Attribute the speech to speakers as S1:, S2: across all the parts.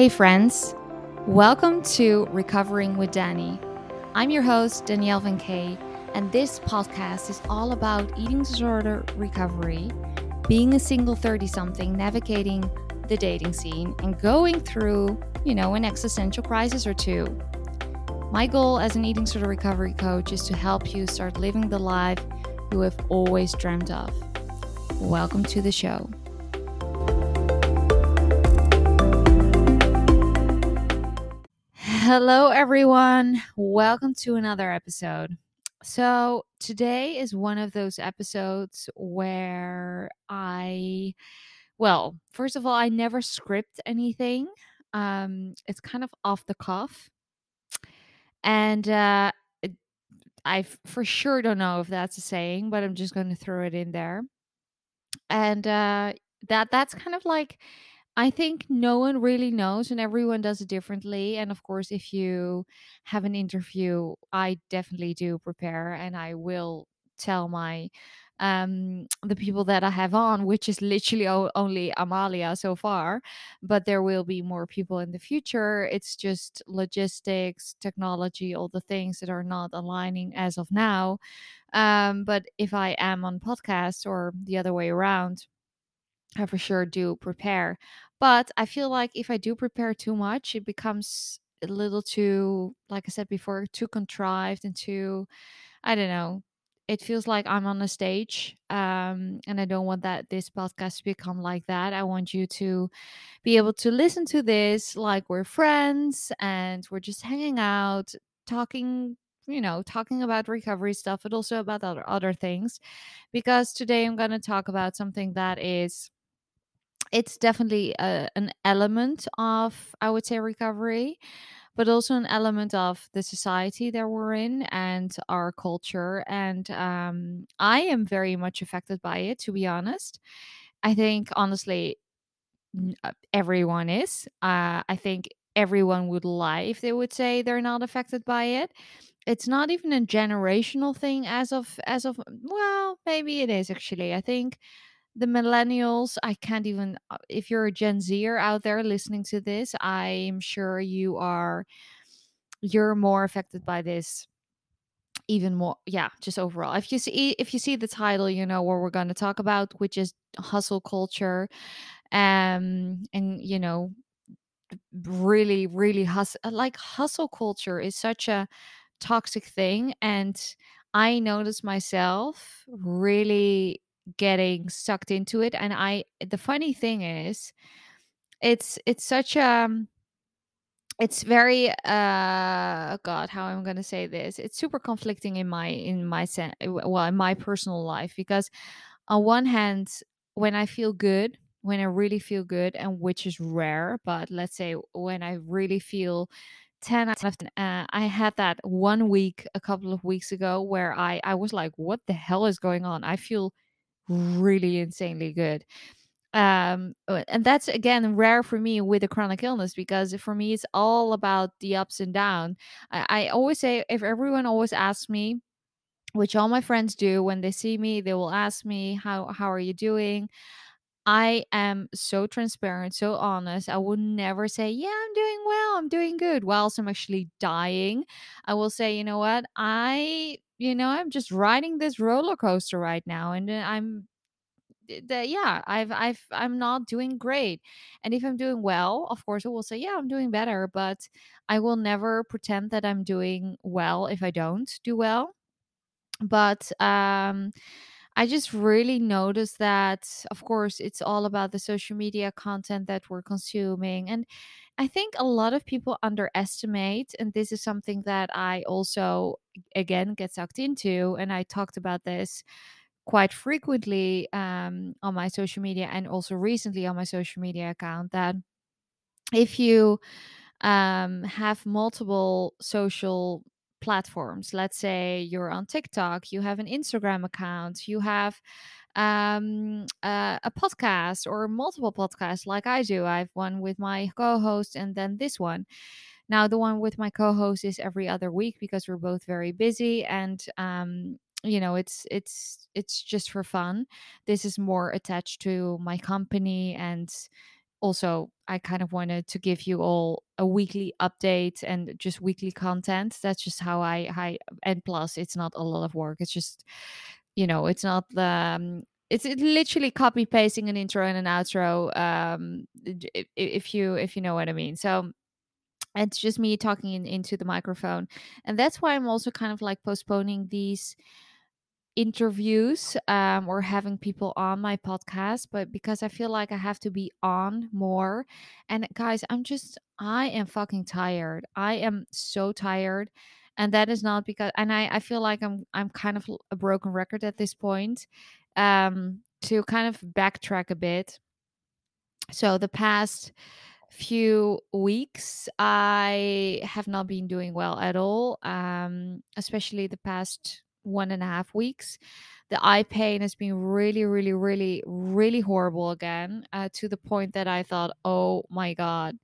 S1: Hey, friends. Welcome to Recovering with Danie. I'm your host, Danielle Van Kay, and this podcast is all about eating disorder recovery, being a single 30 something, navigating the dating scene, and going through, you know, an existential crisis or two. My goal as an eating disorder recovery coach is to help you start living the life you have always dreamed of. Welcome to the show. Hello, everyone. Welcome to another episode. So, today is one of those episodes where I, well, first of all, I never script anything. Um, it's kind of off the cuff. And uh, I for sure don't know if that's a saying, but I'm just going to throw it in there and uh, that that's kind of like I think no one really knows, and everyone does it differently. And of course, if you have an interview, I definitely do prepare, and I will tell my um the people that I have on, which is literally o- only Amalia so far, but there will be more people in the future. It's just logistics, technology, all the things that are not aligning as of now. Um, but if I am on podcasts or the other way around, I for sure do prepare. But I feel like if I do prepare too much, it becomes a little too, like I said before, too contrived and too, I don't know. It feels like I'm on a stage, um, and I don't want that this podcast to become like that. I want you to be able to listen to this like we're friends and we're just hanging out, talking, you know, talking about recovery stuff, but also about other other things. Because today I'm going to talk about something that is it's definitely a, an element of i would say recovery but also an element of the society that we're in and our culture and um, i am very much affected by it to be honest. I think honestly uh, everyone is. Uh, i think everyone would lie if they would say they're not affected by it. It's not even a generational thing as of as of well maybe it is actually. I think the millennials i can't even uh, if you're a gen zer out there listening to this i'm sure you are you're more affected by this even more yeah just overall. If you see if you see the title you know what we're going to talk about which is hustle culture um and you know really really hustle like hustle culture is such a toxic thing and i noticed myself really getting sucked into it and i the funny thing is it's it's such a it's very uh god how i'm to say this it's super conflicting in my in my sen- well in my personal life because on one hand when i feel good when i really feel good and which is rare but let's say when i really feel 10 out of 10 uh, i had that one week a couple of weeks ago where i i was like what the hell is going on? I feel really insanely good. Um uh, and that's again rare for me with a chronic illness because for me it's all about the ups and down. I, I always say if everyone always asks me which all my friends do when they see me they will ask me how how are you doing? I am so transparent so honest. I would never say yeah i'm doing well i'm doing good. Whilst i'm actually dying i will say you know what? I you know i'm just riding this roller coaster right now and uh, i'm that yeah i've i've i'm not doing great. And if i'm doing well of course i will say yeah i'm doing better but i will never pretend that i'm doing well if i don't do well. But um i just really noticed that of course it's all about the social media content that we're consuming and i think a lot of people underestimate and this is something that i also again get sucked into and i talked about this quite frequently um, on my social media and also recently on my social media account that if you um, have multiple social platforms, let's say you're on TikTok, you have an Instagram account, you have um, uh, a podcast or multiple podcasts like I do. I have one with my co host and then this one. Now, the one with my co host is every other week because we're both very busy and um, you know it's it's it's just for fun this is more attached to my company and also I kind of wanted to give you all a weekly update and just weekly content. That's just how I I and plus it's not a lot of work. It's just you know, it's not the um, it's it literally copy pasting an intro and an outro um if, if you if you know what I mean. So it's just me talking in, into the microphone. And that's why i'm also kind of like postponing these interviews um, or having people on my podcast but because i feel like i have to be on more. And guys i'm just i am fucking tired. I am so tired and that is not because and i i feel like i'm i'm kind of a broken record at this point um to kind of backtrack a bit. So the past few weeks i have not been doing well at all um especially the past one and a half weeks. The eye pain has been really really really really horrible again uh, to the point that i thought oh my god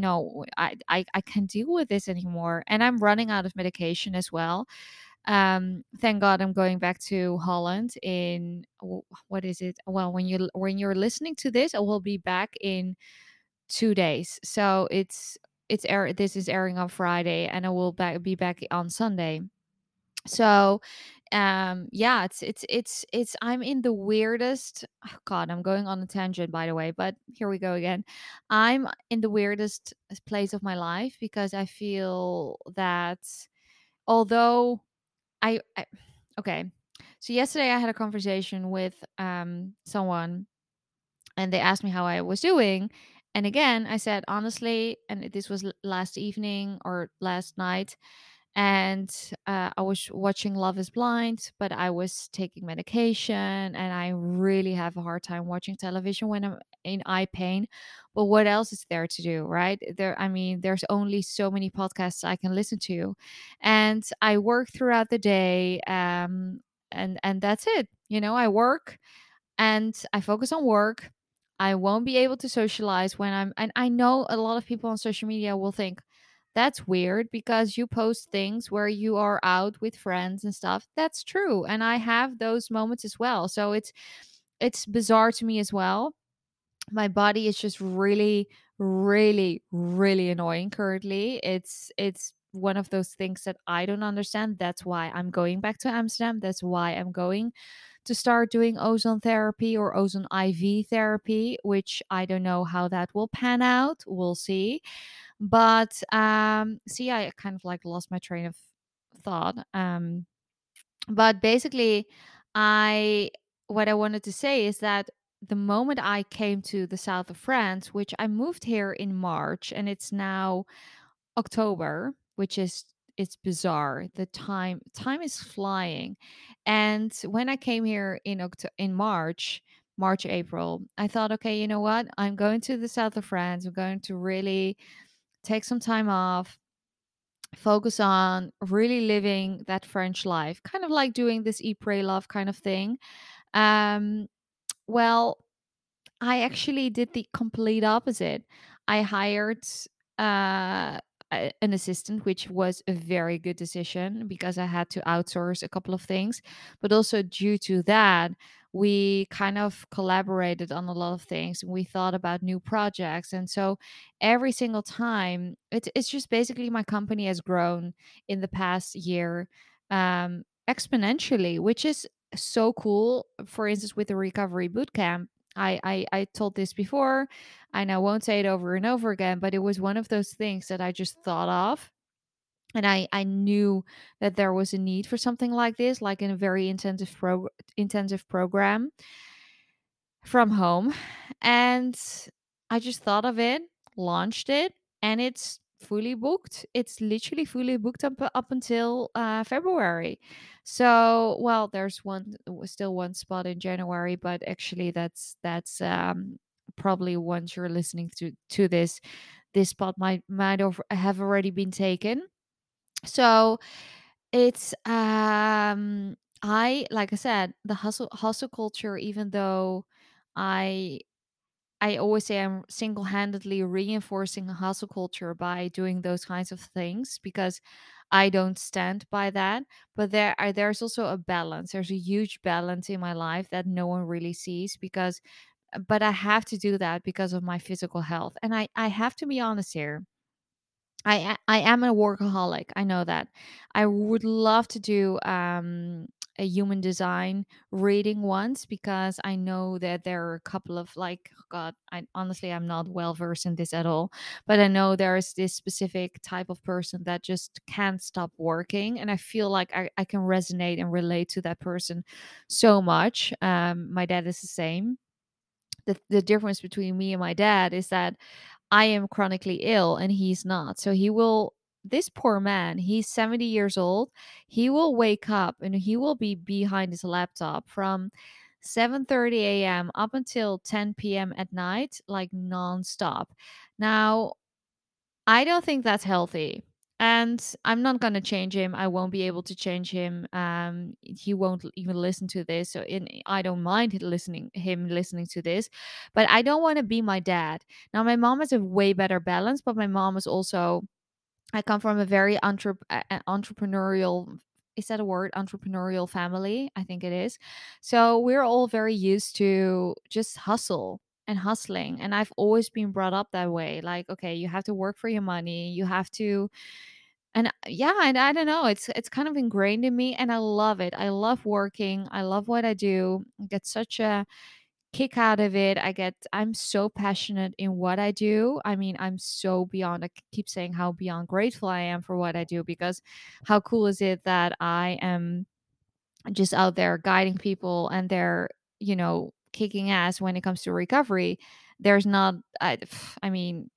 S1: no I, I i can't deal with this anymore and i'm running out of medication as well um thank god i'm going back to holland in what is it well when you when you're listening to this i will be back in two days. So it's it's air. This is airing on Friday, and I will back, be back on Sunday. So, um, yeah, it's it's it's it's. I'm in the weirdest. Oh God, I'm going on a tangent, by the way. But here we go again. I'm in the weirdest place of my life because I feel that although I, I okay. So yesterday I had a conversation with um someone and they asked me how I was doing. And again, I said honestly, and this was last evening or last night, and uh, I was watching Love is Blind, but I was taking medication, and I really have a hard time watching television when I'm in eye pain. But what else is there to do, right? There, I mean, there's only so many podcasts I can listen to, and I work throughout the day, um, and and that's it. You know, I work and I focus on work. I won't be able to socialize when I'm and I know a lot of people on social media will think that's weird because you post things where you are out with friends and stuff. That's true. And I have those moments as well. So it's it's bizarre to me as well. My body is just really really really annoying currently. It's it's one of those things that I don't understand. That's why I'm going back to Amsterdam. That's why I'm going to start doing ozone therapy or ozone IV therapy, which I don't know how that will pan out. We'll see. But um, see, I kind of like lost my train of thought. Um, but basically, I what I wanted to say is that the moment I came to the south of France, which I moved here in March, and it's now October, which is it's bizarre. The time time is flying. And when I came here in October in March, March April, I thought, okay, you know what? I'm going to the south of France. I'm going to really take some time off, focus on really living that French life, kind of like doing this eat, pray, love kind of thing. Um, well, I actually did the complete opposite. I hired uh, an assistant, which was a very good decision because I had to outsource a couple of things. But also, due to that, we kind of collaborated on a lot of things we thought about new projects. And so, every single time, it, it's just basically my company has grown in the past year um, exponentially, which is so cool. For instance, with the recovery bootcamp I, I I told this before, and I won't say it over and over again, but it was one of those things that I just thought of. And I, I knew that there was a need for something like this, like in a very intensive pro intensive program from home. And I just thought of it, launched it, and it's fully booked. It's literally fully booked up up until uh, February. So, well, there's one still one spot in January, but actually that's that's um, probably once you're listening to to this, this spot might might have already been taken. So it's um I like I said, the hustle hustle culture, even though I I always say I'm single-handedly reinforcing a hustle culture by doing those kinds of things because I don't stand by that. But there are there's also a balance. There's a huge balance in my life that no one really sees because but I have to do that because of my physical health. And I I have to be honest here. I I am a workaholic. I know that. I would love to do um a human design reading once because I know that there are a couple of like oh God, I honestly I'm not well versed in this at all, but I know there is this specific type of person that just can't stop working and I feel like I, I can resonate and relate to that person so much. Um my dad is the same. The the difference between me and my dad is that I am chronically ill and he's not. So he will this poor man, he's 70 years old. He will wake up and he will be behind his laptop from 7:30 a.m. up until 10 p.m. at night like nonstop. Now, I don't think that's healthy. And I'm not going to change him. I won't be able to change him. Um, he won't even listen to this. So in, I don't mind listening him listening to this, but I don't want to be my dad. Now my mom has a way better balance, but my mom is also I come from a very entre- entrepreneurial is that a word? Entrepreneurial family i think it is. So we're all very used to just hustle and hustling and i've always been brought up that way like okay you have to work for your money you have to and uh, yeah and i don't know it's it's kind of ingrained in me and i love it i love working i love what i do I get such a kick out of it. I get I'm so passionate in what I do. I mean, I'm so beyond I keep saying how beyond grateful I am for what I do because how cool is it that I am just out there guiding people and they're, you know, kicking ass when it comes to recovery. There's not I I mean,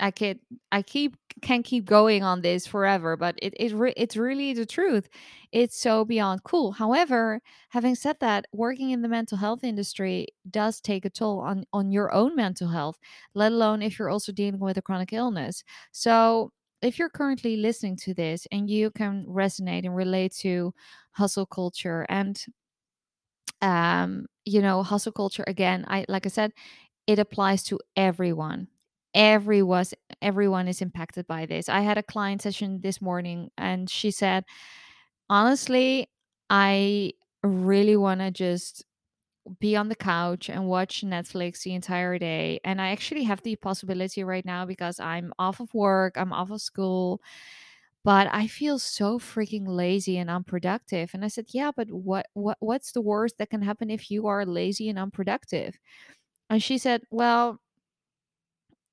S1: I could I keep can keep going on this forever, but it it re- it's really the truth. It's so beyond cool. However, having said that, working in the mental health industry does take a toll on on your own mental health, let alone if you're also dealing with a chronic illness. So, if you're currently listening to this and you can resonate and relate to hustle culture and um you know hustle culture again i like i said it applies to everyone everyone everyone is impacted by this. I had a client session this morning and she said honestly i really want to just be on the couch and watch netflix the entire day and i actually have the possibility right now because i'm off of work i'm off of school but i feel so freaking lazy and unproductive. And i said yeah but what what what's the worst that can happen if you are lazy and unproductive? And she said well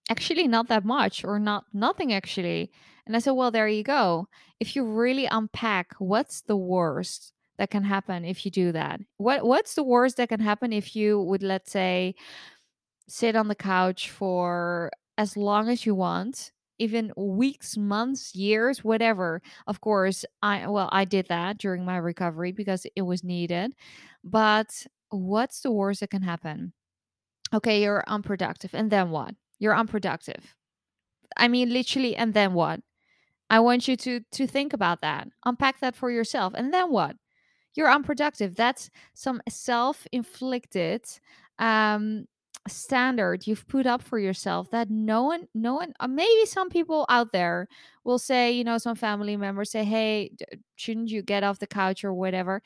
S1: actually not that much or not nothing actually. And i said well there you go. If you really unpack what's the worst that can happen if you do that what what's the worst that can happen if you would let's say sit on the couch for as long as you want even weeks months years whatever? Of course i well i did that during my recovery because it was needed but what's the worst that can happen? Okay you're unproductive and then what you're unproductive I mean, literally, and then what? I want you to to think about that. Unpack that for yourself. And then what? You're unproductive. That's some self-inflicted um standard you've put up for yourself that no one no one uh, maybe some people out there will say you know some family members say hey shouldn't you get off the couch or whatever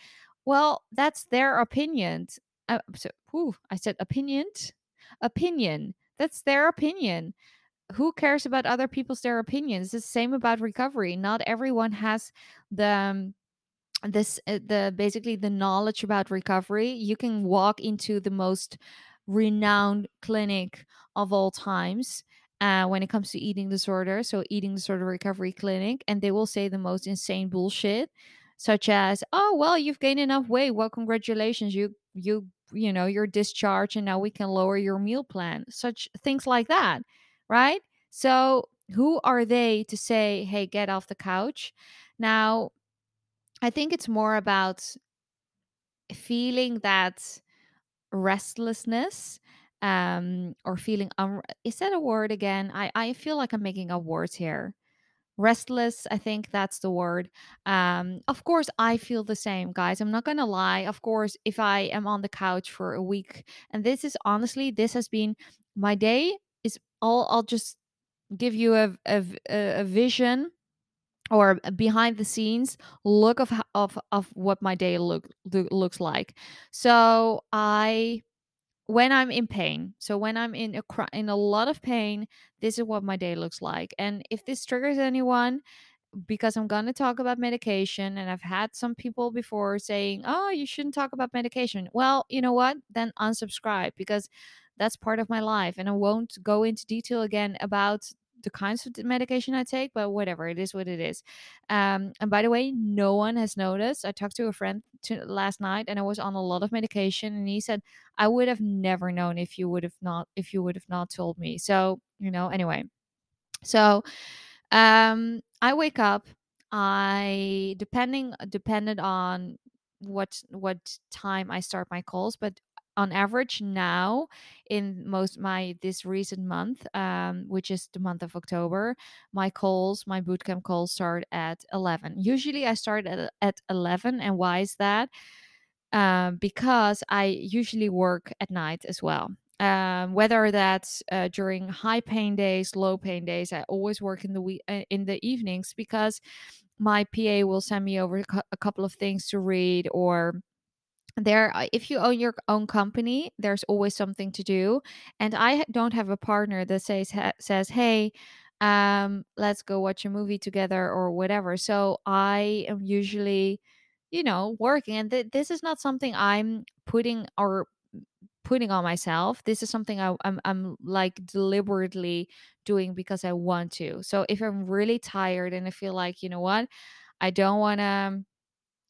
S1: well that's their opinion uh, so, whew, i said opinion opinion that's their opinion. Who cares about other people's their opinions? The same about recovery. Not everyone has the um, this uh, the basically the knowledge about recovery. You can walk into the most renowned clinic of all times uh, when it comes to eating disorder so eating disorder recovery clinic and they will say the most insane bullshit such as oh well you've gained enough weight. Well congratulations. You you you know your discharge and now we can lower your meal plan such things like that right? So who are they to say hey get off the couch? Now I think it's more about feeling that restlessness um or feeling un- is that a word again? I i feel like i'm making up words here restless i think that's the word um of course i feel the same guys i'm not gonna lie of course if i am on the couch for a week and this is honestly this has been my day is all i'll just give you a a, a vision or behind the scenes look of of of what my day look, loo- looks like. So I when I'm in pain. So when I'm in a in a lot of pain, this is what my day looks like. And if this triggers anyone, because I'm going to talk about medication and I've had some people before saying, "Oh, you shouldn't talk about medication." Well, you know what? Then unsubscribe because that's part of my life and I won't go into detail again about the kinds of medication I take, but whatever, it is what it is. Um, and by the way, no one has noticed. I talked to a friend to, last night and I was on a lot of medication and he said, "I would have never known if you would have not if you would have not told me." So, you know, anyway. So, um, I wake up. I depending depended on what what time I start my calls, but on average now in most my this recent month, um, which is the month of October, my calls, my bootcamp calls start at eleven. Usually I start at at eleven, and why is that? um, because I usually work at night as well. Um, whether that's uh, during high pain days, low pain days, I always work in the we- uh, in the evenings because my PA will send me over a couple of things to read or there uh, if you own your own company there's always something to do and i don't have a partner that says ha- says hey um let's go watch a movie together or whatever so i am usually you know working and th- this is not something i'm putting or putting on myself this is something I, I'm, I'm like deliberately doing because i want to so if i'm really tired and i feel like you know what i don't want to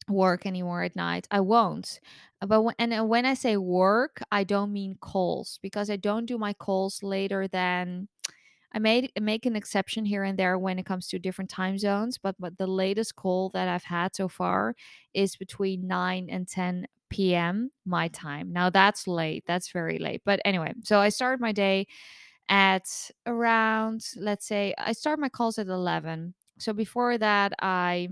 S1: work anymore at night. I won't. Uh, But when, and uh, when I say work, I don't mean calls because I don't do my calls later than I made make an exception here and there when it comes to different time zones. But but the latest call that I've had so far is between nine and ten p.m. my time. Now that's late. That's very late. But anyway, so I start my day at around let's say I start my calls at eleven. So before that, I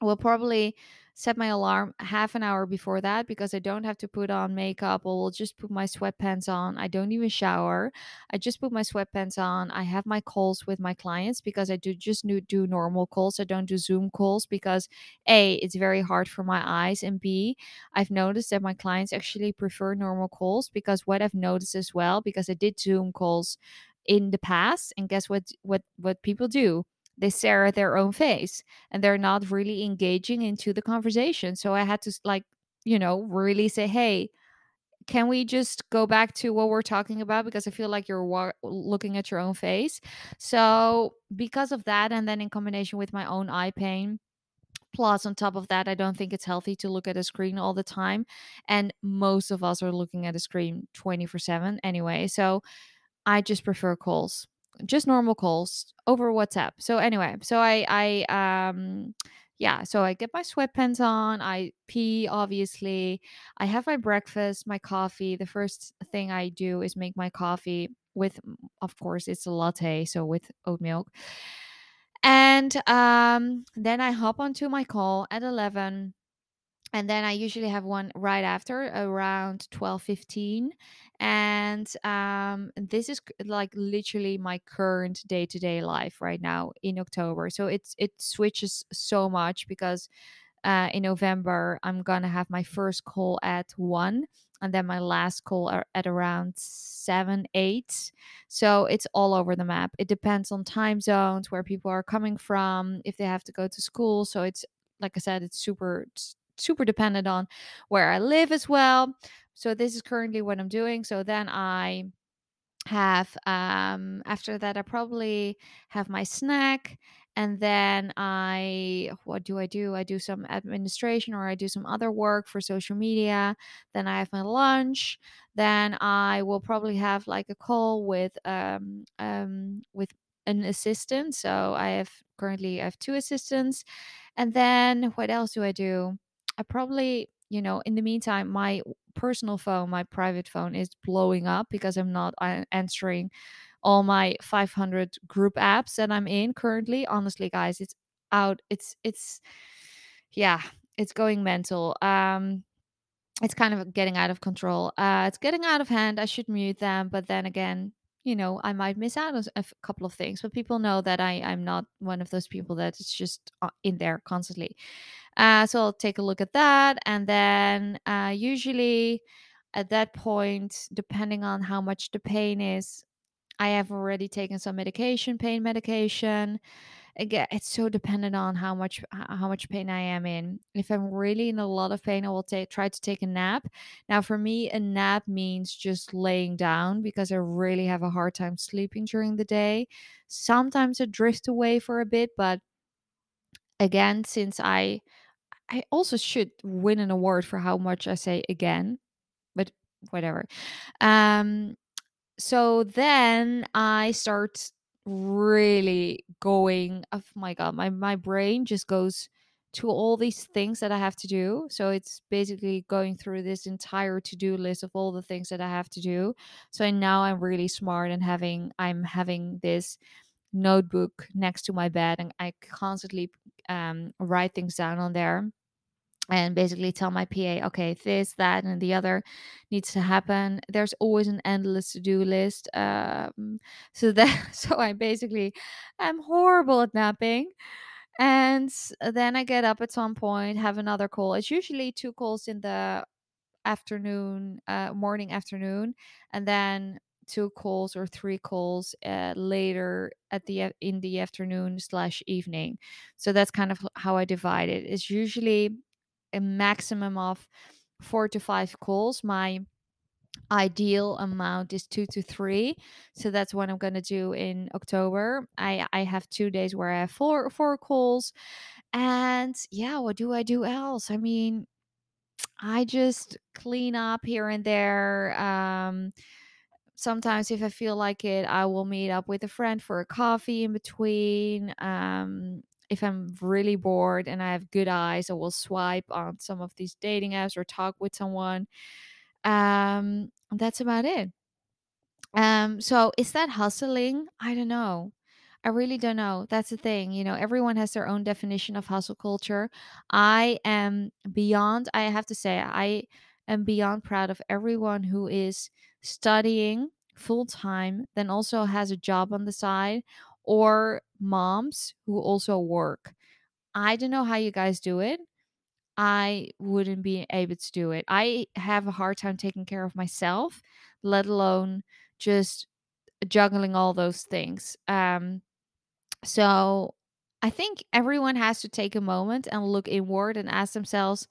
S1: will probably set my alarm half an hour before that because I don't have to put on makeup. I will just put my sweatpants on. I don't even shower. I just put my sweatpants on. I have my calls with my clients because I do just do, normal calls. I don't do Zoom calls because A, it's very hard for my eyes, and B, I've noticed that my clients actually prefer normal calls because what I've noticed as well, because I did Zoom calls in the past, and guess what what what people do? They stare at their own face and they're not really engaging into the conversation. So I had to like, you know, really say, "Hey, can we just go back to what we're talking about because I feel like you're wa- looking at your own face." So, because of that and then in combination with my own eye pain, plus on top of that, I don't think it's healthy to look at a screen all the time, and most of us are looking at a screen 24/7 anyway. So, I just prefer calls. Just normal calls over WhatsApp. So anyway, so I I um yeah, so I get my sweatpants on, I pee obviously. I have my breakfast, my coffee. The first thing I do is make my coffee with of course it's a latte, so with oat milk. And um then I hop onto my call at 11 and then I usually have one right after around 12:15 and um this is like literally my current day-to-day life right now in October so it's it switches so much because uh, in November I'm gonna have my first call at 1 and then my last call are at around 7 8 so it's all over the map. It depends on time zones where people are coming from if they have to go to school so it's like I said it's super super dependent on where I live as well. So this is currently what I'm doing. So then I have um after that I probably have my snack and then I what do I do? I do some administration or I do some other work for social media. Then I have my lunch. Then I will probably have like a call with um um with an assistant. So I have currently I have two assistants. And then what else do I do? I probably, you know, in the meantime, my personal phone, my private phone is blowing up because I'm not uh, answering all my 500 group apps that I'm in currently. Honestly, guys, it's out. It's, it's, yeah, it's going mental. Um, it's kind of getting out of control. Uh, it's getting out of hand. I should mute them, but then again, you know, I might miss out on a couple of things. But people know that I I'm not one of those people that is just uh, in there constantly. Uh, so I'll take a look at that, and then uh, usually at that point, depending on how much the pain is, I have already taken some medication, pain medication. Again, it's so dependent on how much how much pain I am in. If I'm really in a lot of pain, I will take try to take a nap. Now, for me, a nap means just laying down because I really have a hard time sleeping during the day. Sometimes I drift away for a bit, but again, since I I also should win an award for how much I say again, but whatever. Um so then I start really going oh my god, my my brain just goes to all these things that I have to do. So it's basically going through this entire to-do list of all the things that I have to do. So now I'm really smart and having I'm having this notebook next to my bed and I constantly um, write things down on there and basically tell my PA, okay, this, that, and the other needs to happen. There's always an endless to-do list. Um, so that, so I basically, I'm horrible at napping. And then I get up at some point, have another call. It's usually two calls in the afternoon, uh, morning, afternoon, and then two calls or three calls uh, later at the in the afternoon slash evening. So that's kind of how I divide it. It's usually a maximum of four to five calls. My ideal amount is two to three. So that's what I'm gonna do in October. I I have two days where I have four four calls. And yeah, what do I do else? I mean, I just clean up here and there. Um sometimes if I feel like it, I will meet up with a friend for a coffee in between. Um, if I'm really bored and I have good eyes, I will swipe on some of these dating apps or talk with someone. Um, that's about it. Um, so is that hustling? I don't know. I really don't know. That's the thing. You know, everyone has their own definition of hustle culture. I am beyond, I have to say, I am beyond proud of everyone who is studying full time, then also has a job on the side, or moms who also work. I don't know how you guys do it. I wouldn't be able to do it. I have a hard time taking care of myself, let alone just juggling all those things. Um, so I think everyone has to take a moment and look inward and ask themselves,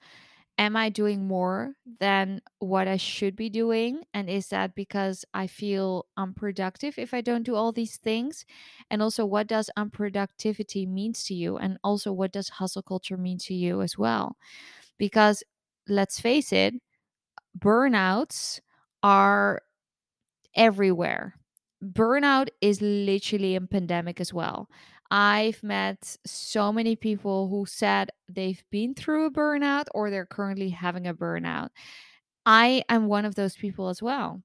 S1: am I doing more than what I should be doing? And is that because I feel unproductive if I don't do all these things? And also, what does unproductivity means to you? And also, what does hustle culture mean to you as well? Because let's face it, burnouts are everywhere. Burnout is literally a pandemic as well. I've met so many people who said they've been through a burnout or they're currently having a burnout. I am one of those people as well.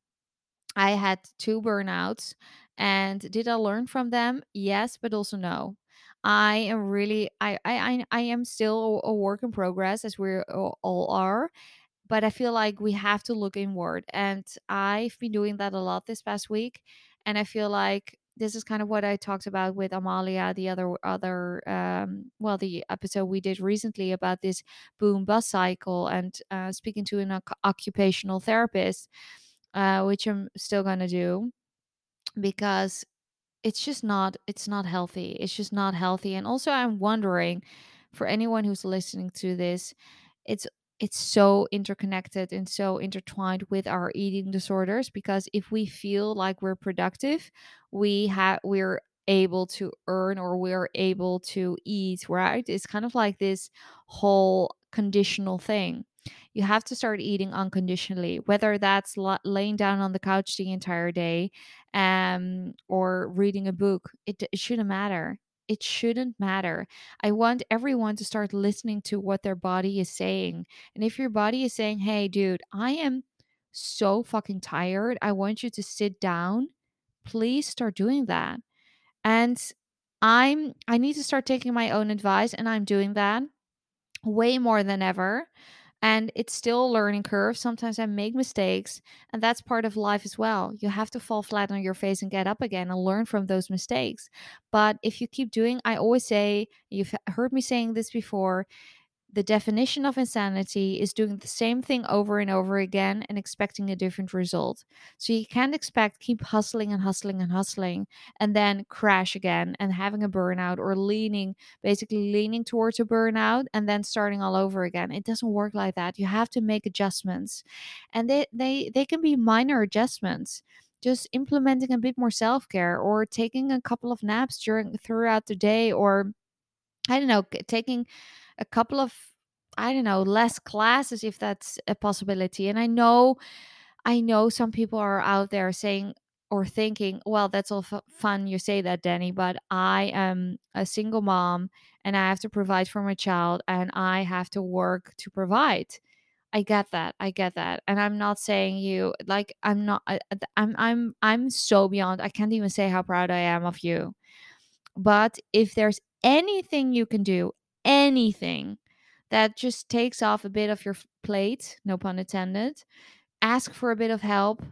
S1: I had two burnouts and did I learn from them? Yes, but also no. I am really I I I am still a work in progress as we all are but I feel like we have to look inward. And I've been doing that a lot this past week. And I feel like this is kind of what I talked about with Amalia, the other other um, well, the episode we did recently about this boom bust cycle, and uh, speaking to an oc- occupational therapist, uh, which I'm still gonna do because it's just not it's not healthy. It's just not healthy. And also, I'm wondering for anyone who's listening to this it's it's so interconnected and so intertwined with our eating disorders because if we feel like we're productive we have we're able to earn or we're able to eat right? It's kind of like this whole conditional thing. You have to start eating unconditionally whether that's la- laying down on the couch the entire day um or reading a book it, it shouldn't matter it shouldn't matter I want everyone to start listening to what their body is saying. And if your body is saying, hey, dude, I am so fucking tired, I want you to sit down, please start doing that. And I'm, I need to start taking my own advice, and I'm doing that way more than ever. And it's still a learning curve. Sometimes I make mistakes, and that's part of life as well. You have to fall flat on your face and get up again and learn from those mistakes. But if you keep doing, I always say, you've heard me saying this before, the definition of insanity is doing the same thing over and over again and expecting a different result. So you can't expect keep hustling and hustling and hustling and then crash again and having a burnout or leaning basically leaning towards a burnout and then starting all over again. It doesn't work like that. You have to make adjustments. And they they they can be minor adjustments just implementing a bit more self-care or taking a couple of naps during throughout the day or I don't know, taking a couple of I don't know, less classes if that's a possibility. And I know I know some people are out there saying or thinking, well, that's all f- fun you say that, Danie, but I am a single mom and I have to provide for my child and I have to work to provide. I get that. I get that. And I'm not saying you like I'm not I, I'm I'm I'm so beyond. I can't even say how proud I am of you. But if there's anything you can do, anything that just takes off a bit of your plate, no pun intended, ask for a bit of help,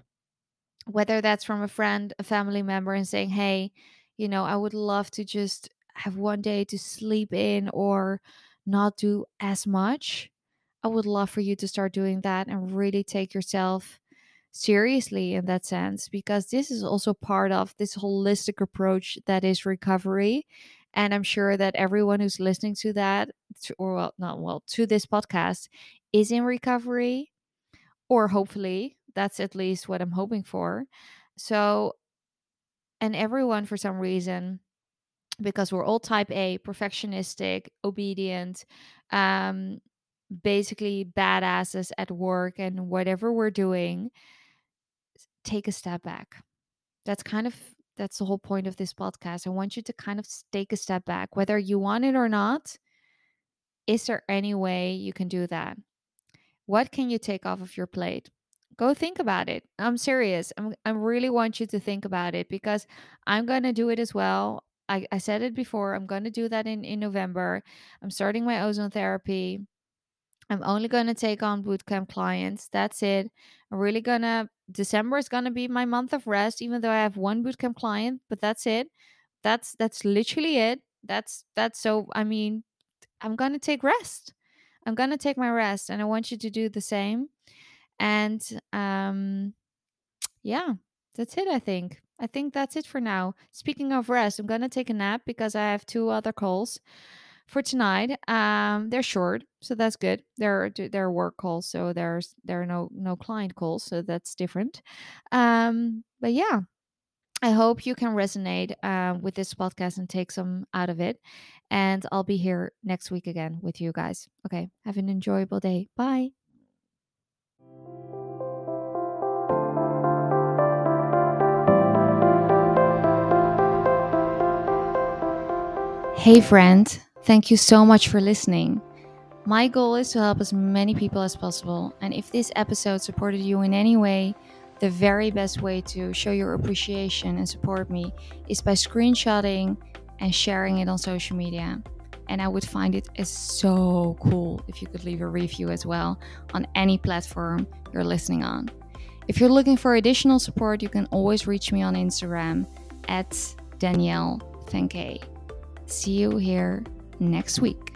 S1: whether that's from a friend, a family member, and saying, hey, you know, I would love to just have one day to sleep in or not do as much. I would love for you to start doing that and really take yourself seriously in that sense because this is also part of this holistic approach that is recovery and i'm sure that everyone who's listening to that or well not well to this podcast is in recovery or hopefully that's at least what i'm hoping for so and everyone for some reason because we're all type a perfectionistic obedient um basically badasses at work and whatever we're doing take a step back. That's kind of that's the whole point of this podcast. I want you to kind of take a step back whether you want it or not. Is there any way you can do that? What can you take off of your plate? Go think about it. I'm serious. I'm, I really want you to think about it because I'm going to do it as well. I, I said it before. I'm going to do that in, in November. I'm starting my ozone therapy. I'm only going to take on bootcamp clients. That's it. I'm really going to, December is going to be my month of rest, even though I have one bootcamp client, but that's it. That's, that's literally it. That's, that's so, I mean, I'm going to take rest. I'm going to take my rest and I want you to do the same. And, um, yeah, that's it, I think. I think that's it for now. Speaking of rest, I'm going to take a nap because I have two other calls for tonight. Um, they're short, so that's good. They're they're work calls, so there's there are no no client calls, so that's different. Um, but yeah, I hope you can resonate uh, with this podcast and take some out of it. And I'll be here next week again with you guys. Okay, have an enjoyable day. Bye. Hey, friend. Thank you so much for listening. My goal is to help as many people as possible, and if this episode supported you in any way, the very best way to show your appreciation and support me is by screenshotting and sharing it on social media. And I would find it is so cool if you could leave a review as well on any platform you're listening on. If you're looking for additional support, you can always reach me on Instagram at Danielle Van Kay. See you here next week.